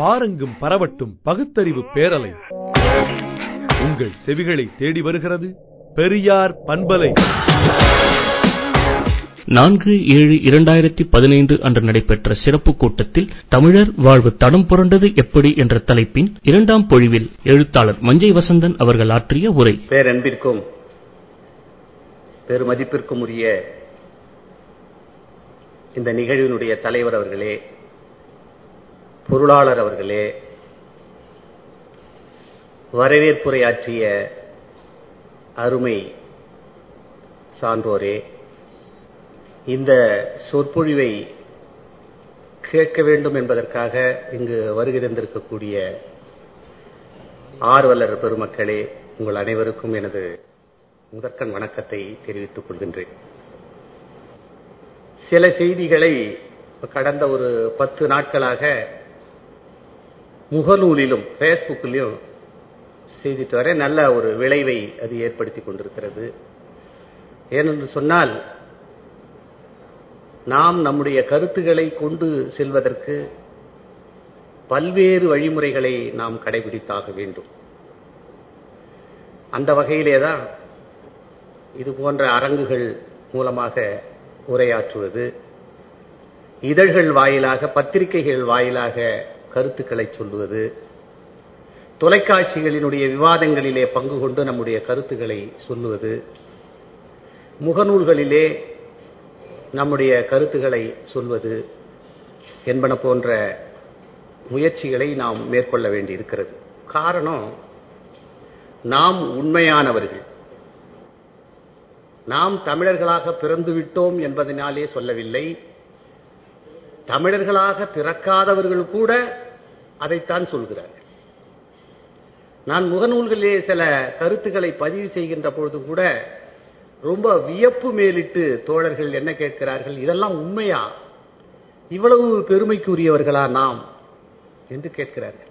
பாரெங்கும் பரவட்டும் பகுத்தறிவு பேரலை. உங்கள் செவிகளை தேடி வருகிறது பெரியார் பண்பலை. நான்கு ஏழு இரண்டாயிரத்தி பதினைந்து அன்று நடைபெற்ற சிறப்பு கூட்டத்தில் தமிழர் வாழ்வு தடம் புரண்டது எப்படி என்ற தலைப்பின் இரண்டாம் பொழிவில் எழுத்தாளர் மஞ்சை வசந்தன் அவர்கள் ஆற்றிய உரை. பேரன்பிற்கும் பெருமதிப்பிற்கும் உரிய இந்த நிகழ்வினுடைய தலைவர் அவர்களே பொருளாளர் அவர்களே வரவேற்புரையாற்றிய அருமை சான்றோரே இந்த சொற்பொழிவை கேட்க வேண்டும் என்பதற்காக இங்கு வருகை தந்திருக்கக்கூடிய ஆர்வலர் பெருமக்களே உங்கள் அனைவருக்கும் எனது முதற்கண் வணக்கத்தை தெரிவித்துக் கொள்கின்றேன். சில செய்திகளை கடந்த ஒரு பத்து நாட்களாக முகநூலிலும் பேஸ்புக்கிலும் செய்துட்டு வர நல்ல ஒரு விளைவை அது ஏற்படுத்தி கொண்டிருக்கிறது. ஏனென்று சொன்னால் நாம் நம்முடைய கருத்துக்களை கொண்டு செல்வதற்கு பல்வேறு வழிமுறைகளை நாம் கடைபிடித்தாக வேண்டும். அந்த வகையிலேதான் இது போன்ற அரங்குகள் மூலமாக உரையாற்றுவது. இதழ்கள் வாயிலாக பத்திரிகைகள் வாயிலாக கருத்துக்களை சொல்லுவது தொலைக்காட்சிகளினுடைய விவாதங்களிலே பங்கு கொண்டு நம்முடைய கருத்துக்களை சொல்லுவது முகநூல்களிலே நம்முடைய கருத்துக்களை சொல்வது என்பன போன்ற முயற்சிகளை நாம் மேற்கொள்ள வேண்டியிருக்கிறது. காரணம் நாம் உண்மையானவர்கள். நாம் தமிழர்களாக பிறந்துவிட்டோம் என்பதனாலே சொல்லவில்லை. தமிழர்களாக பிறக்காதவர்கள் கூட அதைத்தான் சொல்கிறார்கள் நான் முகநூல்களிலே சில கருத்துக்களை பதிவு செய்கின்ற பொழுது கூட ரொம்ப வியப்பு மேலிட்டு தோழர்கள் என்ன கேட்கிறார்கள் இதெல்லாம் உண்மையா? இவ்வளவு பெருமைக்குரியவர்களா நாம்? என்று கேட்கிறார்கள்.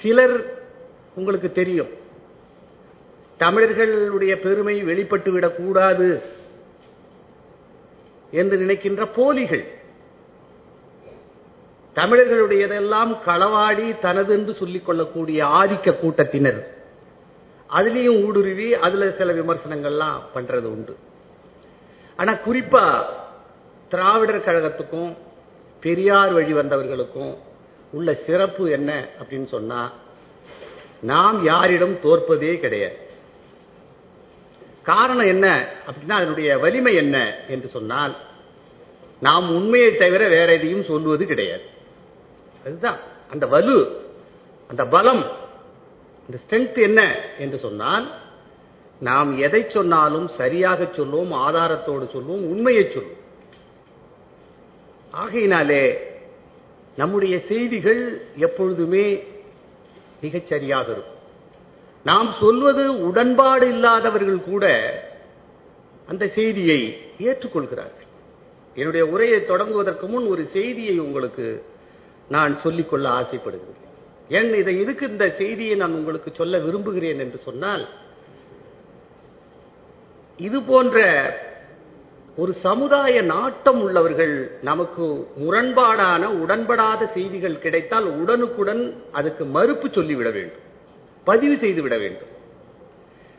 சிலர் உங்களுக்கு தெரியும் தமிழர்களுடைய பெருமை வெளிப்பட்டு விடக்கூடாது என்று நினைக்கின்ற போலிகள் தமிழர்களுடையதெல்லாம் களவாடி தனது என்று சொல்லிக் கொள்ளக்கூடிய ஆதிக்க கூட்டத்தினர். அதுலயும் ஊடுருவி அதுல சில விமர்சனங்கள்லாம் பண்றது உண்டு. ஆனா குறிப்பா திராவிடர் கழகத்துக்கும் பெரியார் வழி வந்தவர்களுக்கும் உள்ள சிறப்பு என்ன அப்படின்னு சொன்னா நாம் யாரிடம் தோற்பதே கிடையாது. காரணம் என்ன அப்படின்னா அதனுடைய வலிமை என்ன என்று சொன்னால் நாம் உண்மையை தவிர வேற எதையும் சொல்லுவது கிடையாது. அதுதான் அந்த வலு அந்த பலம் இந்த ஸ்ட்ரென்த் என்ன என்று சொன்னால் நாம் எதை சொன்னாலும் சரியாக சொல்லுவோம் ஆதாரத்தோடு சொல்லுவோம் உண்மையை சொல்லுவோம். ஆகையினாலே நம்முடைய செய்திகள் எப்பொழுதுமே மிகச் சரியாக இருக்கும். நாம் சொல்வது உடன்பாடு இல்லாதவர்கள் கூட அந்த செய்தியை ஏற்றுக்கொள்கிறார்கள். என்னுடைய உரையை தொடங்குவதற்கு முன் ஒரு செய்தியை உங்களுக்கு நான் சொல்லிக்கொள்ள ஆசைப்படுகிறேன். ஏன் இதை இதுக்கு இந்த செய்தியை நான் உங்களுக்கு சொல்ல விரும்புகிறேன் என்று சொன்னால் இது போன்ற ஒரு சமுதாய நாட்டம் உள்ளவர்கள் நமக்கு முரண்பாடான உடன்படாத செய்திகள் கிடைத்தால் உடனுக்குடன் அதுக்கு மறுப்பு சொல்லிவிட வேண்டும். பதிவு செய்து விட வேண்டும்.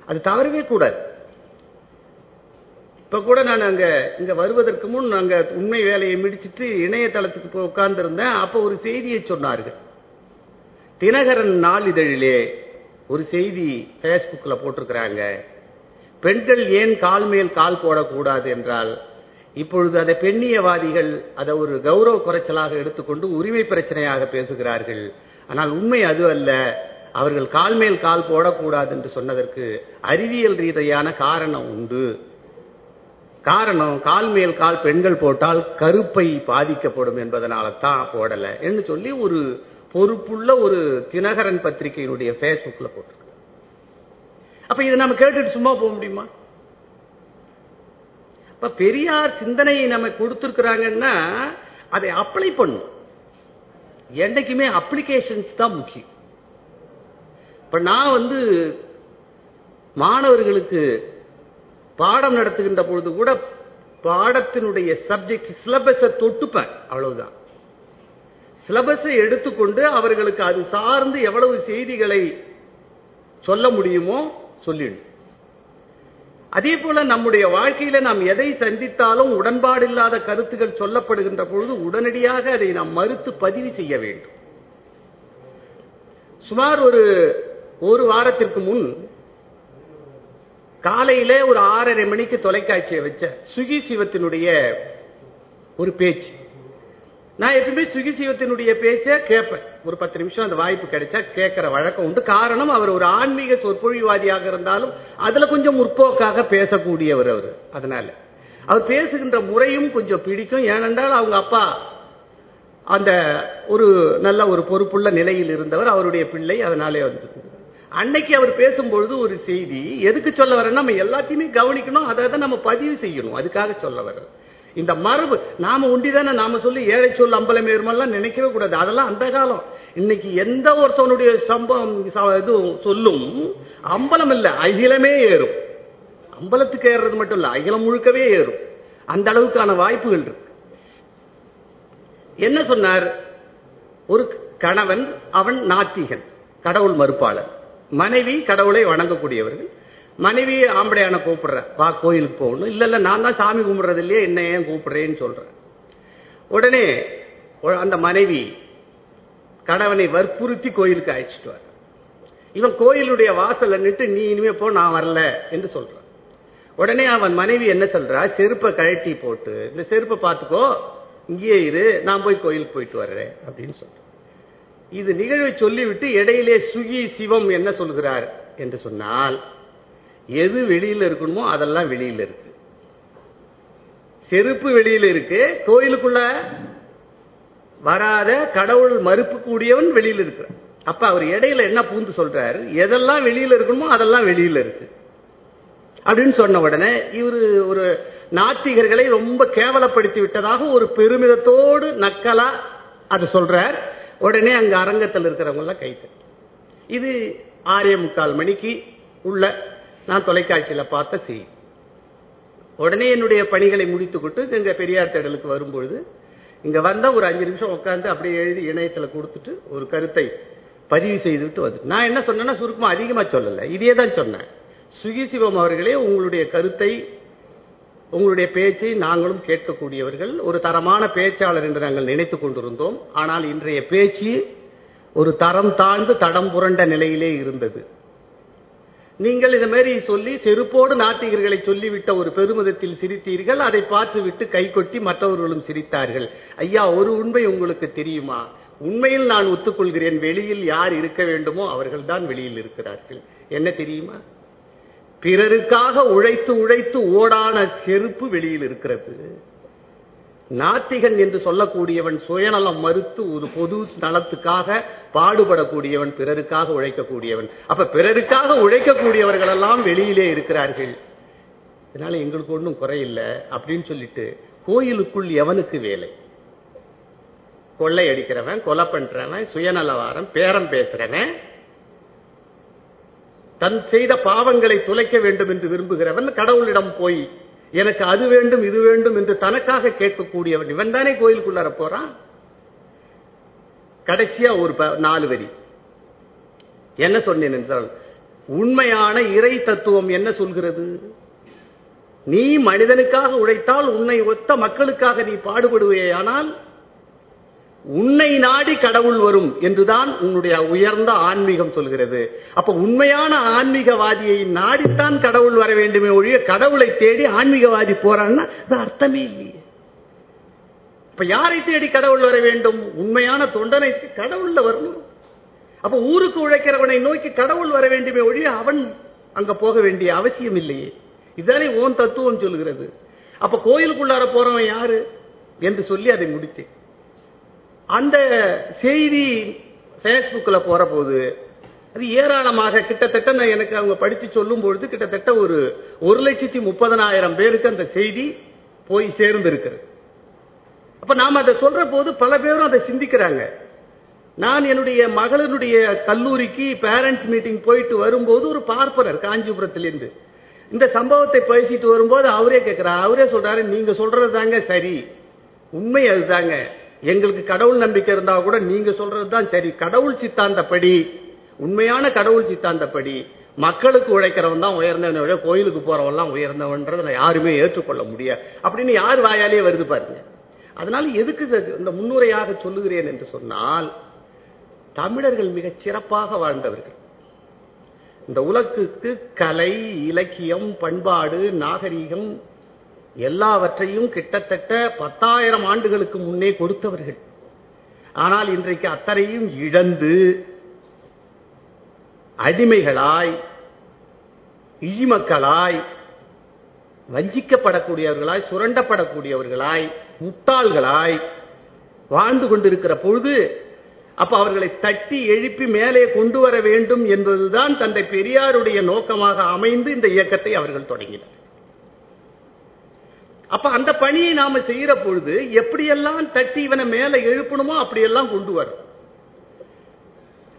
அது தவறவே கூடாது. இப்ப கூட நான் அங்க இங்க வருவதற்கு முன் அங்க உண்மை வேலையை முடிச்சிட்டு இணையதளத்துக்கு போய் உட்கார்ந்து இருந்தேன் அப்ப ஒரு செய்தியை சொன்னார்கள். தினகரன் நாளிதழிலே ஒரு செய்தி பேஸ்புக்ல போட்டிருக்கிறாங்க. பெண்கள் ஏன் கால் மேல் கால் போடக்கூடாது என்றால் இப்பொழுது அதை பெண்ணியவாதிகள் அதை ஒரு கௌரவ குறைச்சலாக எடுத்துக்கொண்டு உரிமை பிரச்சனையாக பேசுகிறார்கள். ஆனால் உண்மை அது அல்ல. அவர்கள் கால் மேல் கால் போடக்கூடாது என்று சொன்னதற்கு அறிவியல் ரீதியான காரணம் உண்டு. காரணம் கால் மேல் கால் பெண்கள் போட்டால் கருப்பை பாதிக்கப்படும் என்பதனால தான் போடல என்று சொல்லி ஒரு பொறுப்புள்ள ஒரு தினகரன் பத்திரிகையினுடைய பேஸ்புக்ல போட்டிருக்கு. அப்ப இதை நம்ம கேட்டுட்டு சும்மா போக முடியுமா? இப்ப பெரியார் சிந்தனையை நம்ம கொடுத்திருக்கிறாங்கன்னா அதை அப்ளை பண்ணும். என்னைக்குமே அப்ளிகேஷன்ஸ் தான் முக்கியம். இப்ப நான் வந்து மாணவர்களுக்கு பாடம் நடத்துகின்ற பொழுது கூட பாடத்தினுடைய சப்ஜெக்ட் சிலபஸை தொட்டுப்பேன் அவ்வளவுதான். சிலபஸை எடுத்துக்கொண்டு அவர்களுக்கு அது சார்ந்து எவ்வளவு செய்திகளை சொல்ல முடியுமோ சொல்லிடும். அதே போல நம்முடைய வாழ்க்கையில நாம் எதை சந்தித்தாலும் உடன்பாடு இல்லாத கருத்துக்கள் சொல்லப்படுகின்ற பொழுது உடனடியாக அதை நாம் மறுத்து பதிவு செய்ய வேண்டும். சுமார் ஒரு ஒரு வாரத்திற்கு முன் காலையில ஒரு ஆறரை மணிக்கு தொலைக்காட்சியை வச்ச சுகி சிவத்தினுடைய ஒரு பேச்சு. நான் எப்பவுமே சுகி சிவத்தினுடைய பேச்ச கேட்பேன். ஒரு பத்து நிமிஷம் அந்த வாய்ப்பு கிடைச்சா கேட்கிற வழக்கம் உண்டு. காரணம் அவர் ஒரு ஆன்மீக சொற்பொழிவாதியாக இருந்தாலும் அதுல கொஞ்சம் முற்போக்காக பேசக்கூடியவர் அவர். அதனால அவர் பேசுகின்ற முறையும் கொஞ்சம் பிடிக்கும். ஏனென்றால் அவங்க அப்பா அந்த ஒரு நல்ல ஒரு பொறுப்புள்ள நிலையில் இருந்தவர். அவருடைய பிள்ளை அதனாலே வந்து அன்னைக்கு அவர் பேசும்பொழுது ஒரு செய்தி எதுக்கு சொல்ல வர நம்ம எல்லாத்தையுமே கவனிக்கணும் அதை தான் நம்ம பதிவு செய்யணும். அதுக்காக சொல்ல வர இந்த மரபு நாம உண்டிதானே நாம சொல்லி ஏழை சொல் அம்பலம் ஏறுமெல்லாம் நினைக்கவே கூடாது. அதெல்லாம் அந்த காலம். இன்னைக்கு எந்த ஒருத்தவனுடைய சம்பவம் ச- இது சொல்லும் அம்பலம் இல்ல அகிலமே ஏறும். அம்பலத்துக்கு ஏறுறது மட்டும் இல்ல அகிலம் முழுக்கவே ஏறும். அந்த அளவுக்கான வாய்ப்புகள் இருக்கு. என்ன சொன்னார்? ஒரு கணவன் அவன் நாத்திகன் கடவுள் மறுப்பாளர். மனைவி கடவுளை வணங்கக்கூடியவர்கள் மனைவி ஆம்படையான கூப்பிடுற வா கோயிலுக்கு போகணும் இல்ல இல்ல நான் தான் சாமி கும்பிடுறது இல்லையே என்ன ஏன் கூப்பிடுறேன்னு சொல்றேன் உடனே அந்த மனைவி கணவனை வற்புறுத்தி கோயிலுக்கு அழைச்சிட்டு வர இவன் கோயிலுடைய வாசல்ல நின்று நீ இனிமே போ நான் வரல என்று சொல்றான் உடனே அவன் மனைவி என்ன சொல்றா? செருப்பை கழட்டி போட்டு இந்த செருப்பை பார்த்துக்கோ இங்கேயே இரு நான் போய் கோயிலுக்கு போயிட்டு வர்றேன் அப்படின்னு சொல்ற. இது நிகழ்வை சொல்லிவிட்டு இடையிலே சுகி சிவம் என்ன சொல்கிறார் என்று சொன்னால் எது வெளியில இருக்கணுமோ அதெல்லாம் வெளியில இருக்கு. செருப்பு வெளியில இருக்கு கோயிலுக்குள்ள வராத கடவுள் மறுப்பு கூடியவன் வெளியில இருக்கிறான். அப்ப அவர் இடையில என்ன பூந்து சொல்றாரு? எதெல்லாம் வெளியில இருக்கணுமோ அதெல்லாம் வெளியில இருக்கு. அப்படின்னு சொன்ன உடனே இவரு ஒரு நாத்திகர்களை ரொம்ப கேவலப்படுத்தி விட்டதாக ஒரு பெருமிதத்தோடு நக்கலா அது சொல்றார். உடனே அங்க அரங்கத்தில் இருக்கிறவங்க எல்லாம் கைத்தட்டு இது ஆறே முக்கால் மணிக்கு உள்ள நான் தொலைக்காட்சியில பார்த்த செய்தி. உடனே என்னுடைய பணிகளை முடித்துக்கொண்டு இங்க பெரியார் தேடலுக்கு வரும்பொழுது இங்க வந்தா ஒரு அஞ்சு நிமிஷம் உட்காந்து அப்படியே எழுதி இணையத்துல கொடுத்துட்டு ஒரு கருத்தை பதிவு செய்துவிட்டு வந்து. நான் என்ன சொன்னேன்னா சுருக்கமா அதிகமா சொல்லல இதே தான் சொன்னேன் சுகிசிவம் அவர்களே உங்களுடைய கருத்தை உங்களுடைய பேச்சை நாங்களும் கேட்கக்கூடியவர்கள். ஒரு தரமான பேச்சாளர் என்று நாங்கள் நினைத்துக் கொண்டிருந்தோம். ஆனால் இன்றைய பேச்சு ஒரு தரம் தாழ்ந்து தடம் புரண்ட நிலையிலே இருந்தது. நீங்கள் இந்த மாதிரி சொல்லி செருப்போடு நாத்திகர்களை சொல்லிவிட்ட ஒரு பெருமிதத்தில் சிரித்தீர்கள். அதை பார்த்துவிட்டு கைகொட்டி மற்றவர்களும் சிரித்தார்கள். ஐயா ஒரு உண்மை உங்களுக்கு தெரியுமா? உண்மையில் நான் ஒத்துக்கொள்கிறேன். வெளியில் யார் இருக்க வேண்டுமோ அவர்கள்தான் வெளியில் இருக்கிறார்கள். என்ன தெரியுமா? பிறருக்காக உழைத்து உழைத்து ஓடான செருப்பு வெளியில் இருக்கிறது. நாத்திகன் என்று சொல்லக்கூடியவன் சுயநலம் மறுத்து ஒரு பொது நலத்துக்காக பாடுபடக்கூடியவன் பிறருக்காக உழைக்கக்கூடியவன். அப்ப பிறருக்காக உழைக்கக்கூடியவர்கள் எல்லாம் வெளியிலே இருக்கிறார்கள். இதனால எங்களுக்கு ஒன்றும் குறையில்லை அப்படின்னு சொல்லிட்டு கோயிலுக்குள் எவனுக்கு வேலை? கொள்ளை அடிக்கிறவன் கொலை பண்றவன் சுயநலவாரம் பேரம் பேசுறவன் தன் செய்த பாவங்களை துளைக்க வேண்டும் என்று விரும்புகிறவன் கடவுளிடம் போய் எனக்கு அது வேண்டும் இது வேண்டும் என்று தனக்காக கேட்கக்கூடியவன் இவன் தானே கோயிலுக்குள்ளார போறான்? கடைசியா ஒரு ப- நாலு வரி. என்ன சொன்னேன் என்றால் உண்மையான இறை தத்துவம் என்ன சொல்கிறது? நீ மனிதனுக்காக உழைத்தால் உன்னை ஒத்த மக்களுக்காக நீ பாடுபடுவேயானால் உன்னை நாடி கடவுள் வரும் என்றுதான் உன்னுடைய உயர்ந்த ஆன்மீகம் சொல்கிறது. அப்ப உண்மையான ஆன்மீகவாதியை நாடித்தான் கடவுள் வர வேண்டுமே ஒழிய கடவுளை தேடி ஆன்மீகவாதி போறான்னா அது அர்த்தமே இல்லையே. இப்ப யாரை தேடி கடவுள் வர வேண்டும்? உண்மையான தொண்டனை கடவுள்ல வரணும். அப்ப ஊருக்கு உழைக்கிறவனை நோக்கி கடவுள் வர வேண்டுமே ஒழிய அவன் அங்க போக வேண்டிய அவசியம் இல்லையே. இதுதானே ஓன் தத்துவம் சொல்கிறது. அப்ப கோயிலுக்குள்ளார போறவன் யாரு? என்று சொல்லி அதை முடித்தேன். அந்த செய்தி ஃபேஸ்புக்கில் போற போது அது ஏராளமாக கிட்டத்தட்ட நான் எனக்கு அவங்க படித்து சொல்லும் பொழுது கிட்டத்தட்ட ஒரு ஒரு லட்சத்தி முப்பதனாயிரம் பேருக்கு அந்த செய்தி போய் சேர்ந்திருக்கிறது. அப்ப நாம அதை சொல்ற போது பல பேரும் அதை சிந்திக்கிறாங்க. நான் என்னுடைய மகளினுடைய கல்லூரிக்கு பேரண்ட்ஸ் மீட்டிங் போயிட்டு வரும்போது ஒரு பார்ப்பனர் காஞ்சிபுரத்திலிருந்து. இந்த சம்பவத்தை பேசிட்டு வரும்போது அவரே கேட்கிறார் அவரே சொல்றாரு நீங்க சொல்றது தாங்க சரி. உண்மை அதுதாங்க. எங்களுக்கு கடவுள் நம்பிக்கை இருந்தா கூட நீங்க சொல்றதுதான் சரி. கடவுள் சித்தாந்தப்படி உண்மையான கடவுள் சித்தாந்தப்படி மக்களுக்கு உழைக்கிறவன் தான் உயர்ந்தவன். விட கோயிலுக்கு போறவன் எல்லாம் உயர்ந்தவன்றதை யாருமே ஏற்றுக்கொள்ள முடியாது அப்படின்னு யார் வாயாலே வருது பாருங்க. அதனால எதுக்கு இந்த முன்னுரையாக சொல்லுகிறேன் என்று சொன்னால் தமிழர்கள் மிகச் சிறப்பாக வாழ்ந்தவர்கள். இந்த உலகத்துக்கு கலை இலக்கியம் பண்பாடு நாகரீகம் எல்லாவற்றையும் கிட்டத்தட்ட பத்தாயிரம் ஆண்டுகளுக்கு முன்னே கொடுத்தவர்கள். ஆனால் இன்றைக்கு அத்தனையும் இழந்து அடிமைகளாய் இழிமக்களாய் வஞ்சிக்கப்படக்கூடியவர்களாய் சுரண்டப்படக்கூடியவர்களாய் முட்டாள்களாய் வாழ்ந்து கொண்டிருக்கிற பொழுது அப்ப அவர்களை தட்டி எழுப்பி மேலே கொண்டு வர வேண்டும் என்பதுதான் தந்தை பெரியாருடைய நோக்கமாக அமைந்து இந்த இயக்கத்தை அவர்கள் தொடங்கினர். அப்ப அந்த பணியை நாம செய்யற பொழுது எப்படியெல்லாம் தட்டி இவனை மேலே எழுப்பணுமோ அப்படியெல்லாம் கொண்டு வரும்.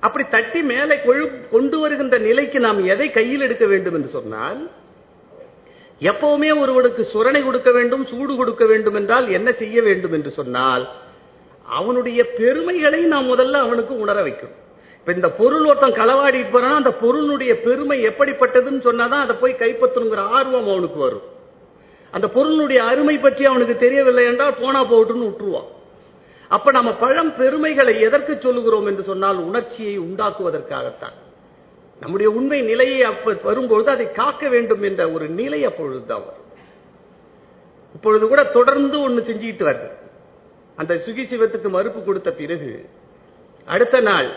அப்படி தட்டி மேலே கொழு- கொண்டு வருகின்ற நிலைக்கு நாம் எதை கையில் எடுக்க வேண்டும் என்று சொன்னால் எப்பவுமே ஒருவனுக்கு சுரணை கொடுக்க வேண்டும் சூடு கொடுக்க வேண்டும் என்றால் என்ன செய்ய வேண்டும் என்று சொன்னால் அவனுடைய பெருமைகளை நாம் முதல்ல அவனுக்கு உணர வைக்கணும். இப்ப இந்த பொருள் ஒருத்தன் களவாடி போறான் அந்த பொருளுடைய பெருமை எப்படிப்பட்டதுன்னு சொன்னாதான் அதை போய் கைப்பற்றணுங்கிற ஆர்வம் அவனுக்கு வரும். அந்த பொருளுடைய அருமை பற்றி அவனுக்கு தெரியவில்லை என்றால் போனா போட்டுன்னு விட்டுருவான் அப்ப நம்ம பழம் பெருமைகளை எதற்கு சொல்லுகிறோம் என்று சொன்னால் உணர்ச்சியை உண்டாக்குவதற்காகத்தான். நம்முடைய உண்மை நிலையை அப்ப வரும்பொழுது அதை காக்க வேண்டும் என்ற ஒரு நிலை அப்பொழுதுதான் வரும் இப்பொழுது கூட தொடர்ந்து ஒண்ணு செஞ்சுக்கிட்டு வருது. அந்த சுகி சிவத்துக்கு மறுப்பு கொடுத்த பிறகு அடுத்த நாள்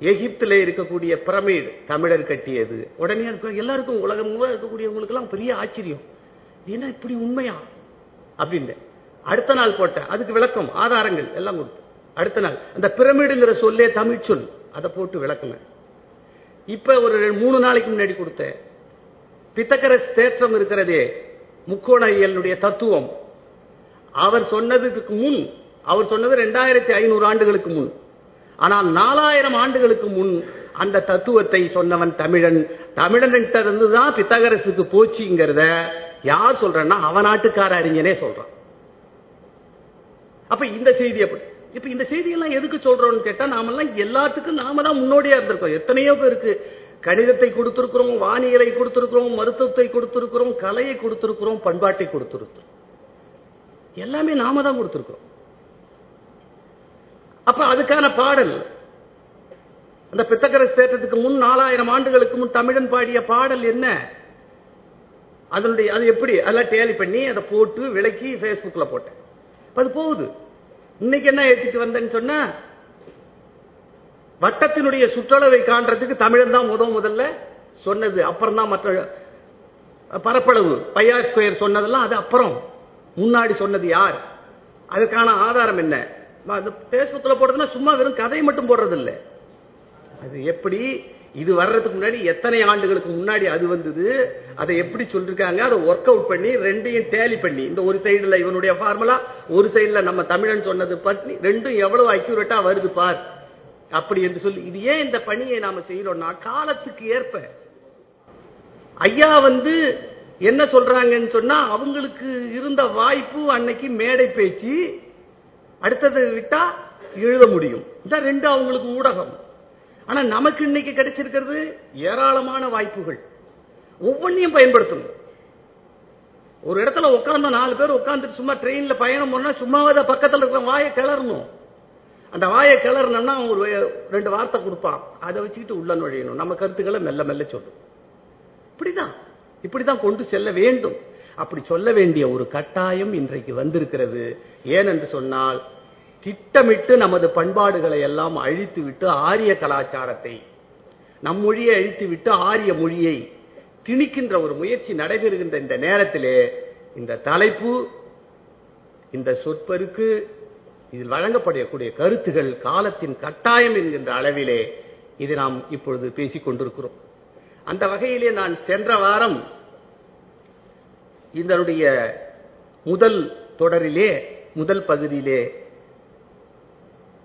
எகிப்துல இருக்கக்கூடிய பிரமிடு தமிழர் கட்டியது. உடனே எல்லாருக்கும் உலகம் முழுவதும் இருக்கக்கூடியவங்களுக்கு எல்லாம் பெரிய ஆச்சரியம். என்ன இப்படி உண்மையா? அப்படின்னு அடுத்த நாள் போட்டேன். அதுக்கு விளக்கம் ஆதாரங்கள் எல்லாம் கொடுத்து. அடுத்த நாள் அந்த பிரமிடுங்கிற சொல்லே தமிழ் சொல். அதை போட்டு விளக்குனேன். இப்ப ஒரு ரெண்டு- மூணு நாளைக்கு முன்னாடி கொடுத்தேன். பித்தக்கரஸ் தேற்றம் இருக்கிறதே முக்கோணையலுடைய தத்துவம். அவர் சொன்னதுக்கு முன் அவர் சொன்னது ரெண்டாயிரத்தி ஐநூறு ஆண்டுகளுக்கு முன். ஆனால் நாலாயிரம் ஆண்டுகளுக்கு முன் அந்த தத்துவத்தை சொன்னவன் தமிழன். தமிழன்கிட்ட இருந்து தான் பித்தகரசுக்கு போச்சுங்கிறத யார் சொல்றன்னா அவன் நாட்டுக்கார அறிஞனே சொல்றான். அப்ப இந்த செய்தி அப்படி இப்ப இந்த செய்தியெல்லாம் எதுக்கு சொல்றோம்னு கேட்டா நாமெல்லாம் எல்லாத்துக்கும் நாம தான் முன்னோடியா இருந்திருக்கோம். எத்தனையோ பேருக்கு கணிதத்தை கொடுத்திருக்கிறோம் வானியலை கொடுத்திருக்கிறோம் மருத்துவத்தை கொடுத்திருக்கிறோம் கலையை கொடுத்திருக்கிறோம் பண்பாட்டை கொடுத்திருக்கிறோம். எல்லாமே நாம தான் கொடுத்திருக்கிறோம். அப்ப அதுக்கான பாடல் அந்த பித்தகரை தேற்றத்துக்கு முன் நாலாயிரம் ஆண்டுகளுக்கு முன் தமிழன் பாடிய பாடல் என்ன? அதனுடைய அது எப்படி? அதெல்லாம் டேலி பண்ணி அதை போட்டு விளக்கி Facebookல போட்டேன். அது போகுது. இன்னைக்கு என்ன ஏற்றிட்டு வந்தேன்னு சொன்னா வட்டத்தினுடைய சுற்றளவை காண்றதுக்கு தமிழன் தான் முத முதல்ல சொன்னது. அப்புறம் தான் மற்ற பரப்பளவு. பையார் ஸ்கொயர் சொன்னதெல்லாம் அது அப்புறம். முன்னாடி சொன்னது யார்? அதுக்கான ஆதாரம் என்ன? அது பேஸ்புக்கில் போடுறதுன்னா சும்மா வெறும் கதை மட்டும் போடுறது இல்லை அது எப்படி? இது வர்றதுக்கு முன்னாடி எத்தனை ஆண்டுகளுக்கு முன்னாடி அது வந்தது? அதை எப்படி சொல்லிருக்காங்க? அதை ஒர்க் அவுட் பண்ணி ரெண்டையும் டேலி பண்ணி. இந்த ஒரு சைடுல இவனுடைய ஃபார்முலா ஒரு சைடுல நம்ம தமிழன் சொன்னது பண்ணி ரெண்டும் எவ்வளவு அக்யூரேட்டா வருது பார். அப்படி என்று சொல்லி இது ஏன் இந்த பணியை நாம செய்யறோம்னா காலத்துக்கு ஏற்ப. ஐயா வந்து என்ன சொல்றாங்கன்னு சொன்னா அவங்களுக்கு இருந்த வாய்ப்பு அன்னைக்கு மேடை பேச்சு அடுத்தது விட்டா எழுத முடியும். இந்த ரெண்டு அவங்களுக்கு ஊடகம். ஆனா நமக்கு இன்னைக்கு கிடைச்சிருக்கிறது ஏராளமான வாய்ப்புகள். ஒவ்வொன்றையும் பயன்படுத்தணும். ஒரு இடத்துல உட்கார்ந்த நாலு பேர் உட்கார்ந்துட்டு சும்மா ட்ரெயின்ல பயணம் பண்ணா சும்மாவது பக்கத்துல இருக்கிற வாயை கிளறணும். அந்த வாயை கிளறணும்னா அவன் ஒரு ரெண்டு வார்த்தை கொடுப்பான். அதை வச்சுக்கிட்டு உள்ள நுழையணும். நம்ம கருத்துக்களை மெல்ல மெல்ல சொல்லும் இப்படிதான். இப்படிதான் கொண்டு செல்ல வேண்டும். அப்படி சொல்ல வேண்டிய ஒரு கட்டாயம் இன்றைக்கு வந்திருக்கிறது. ஏனென்று சொன்னால் திட்டமிட்டு நமது பண்பாடுகளை எல்லாம் அழித்து விட்டு ஆரிய கலாச்சாரத்தை நம் மொழியை அழித்து விட்டு ஆரிய மொழியை திணிக்கின்ற ஒரு முயற்சி நடைபெறுகின்ற இந்த நேரத்திலே இந்த தலைப்பு இந்த சொற்பருக்கு இதில் வழங்கப்படக்கூடிய கருத்துகள் காலத்தின் கட்டாயம் என்கின்ற அளவிலே இது நாம் இப்பொழுது பேசிக் கொண்டிருக்கிறோம். அந்த வகையிலே நான் சென்ற வாரம் இதனுடைய முதல் தொடரிலே முதல் பகுதியிலே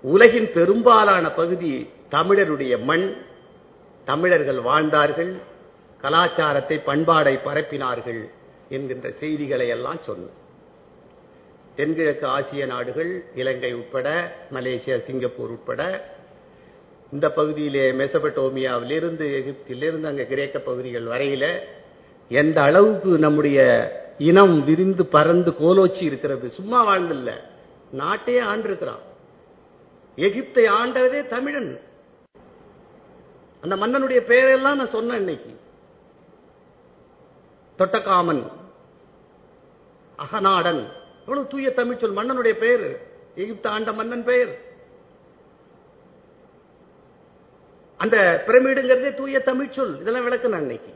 உலகின் பெரும்பாலான பகுதி தமிழருடைய மண் தமிழர்கள் வாழ்ந்தார்கள் கலாச்சாரத்தை பண்பாடை பரப்பினார்கள் என்கின்ற செய்திகளை எல்லாம் சொன்னேன் தென்கிழக்கு ஆசிய நாடுகள் இலங்கை உட்பட மலேசியா சிங்கப்பூர் உட்பட இந்த பகுதியிலே மெசபட்டோமியாவிலிருந்து எகிப்திலிருந்து அங்க கிரேக்க பகுதிகள் வரையில எந்த அளவுக்கு நம்முடைய இனம் விரிந்து பறந்து கோலோச்சி இருக்கிறது சும்மா வாழ்ந்தில்ல. நாட்டையே ஆண்டிருக்கிறான். எகிப்தை ஆண்டதே தமிழன். அந்த மன்னனுடைய பெயரெல்லாம் நான் சொன்னேன் இன்னைக்கு. தொட்டக்காமன் அகநாடன் எவ்வளவு தூய தமிழ் சொல் மன்னனுடைய பெயர் எகிப்து ஆண்ட மன்னன் பெயர். அந்த பிரமிடுங்கிறதே தூய தமிழ் சொல் இதெல்லாம் விளக்கு நான் இன்னைக்கு.